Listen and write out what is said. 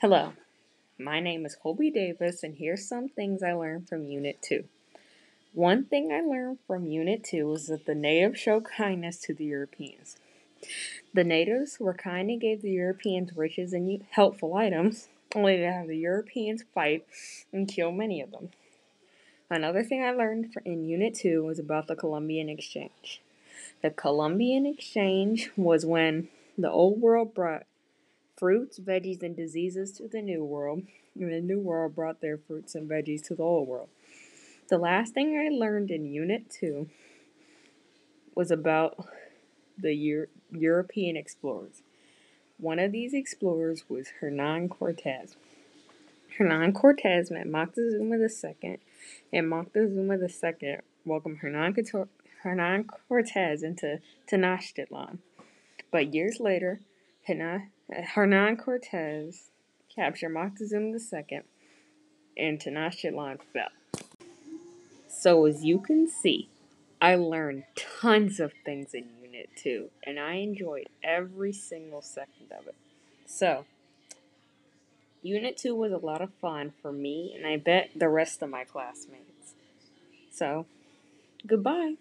Hello, my name is Colby Davis, and here's some things I learned from Unit 2. One thing I learned from Unit 2 was that the natives showed kindness to the Europeans. The natives were kind and gave the Europeans riches and helpful items, only to have the Europeans fight and kill many of them. Another thing I learned in Unit 2 was about the Columbian Exchange. The Columbian Exchange was when the Old World brought fruits, veggies, and diseases to the New World, and the New World brought their fruits and veggies to the Old World. The last thing I learned in Unit 2 was about the Euro- European explorers. One of these explorers was Hernan Cortez. Hernan Cortez met Moctezuma II, and Moctezuma II welcomed Hernan, Hernan Cortez into Tenochtitlan. But years later, Hernan Cortez captured Moctezuma II, and Tenochtitlan fell. So, as you can see, I learned tons of things in Unit 2, and I enjoyed every single second of it. So, Unit 2 was a lot of fun for me, and I bet the rest of my classmates. So, goodbye.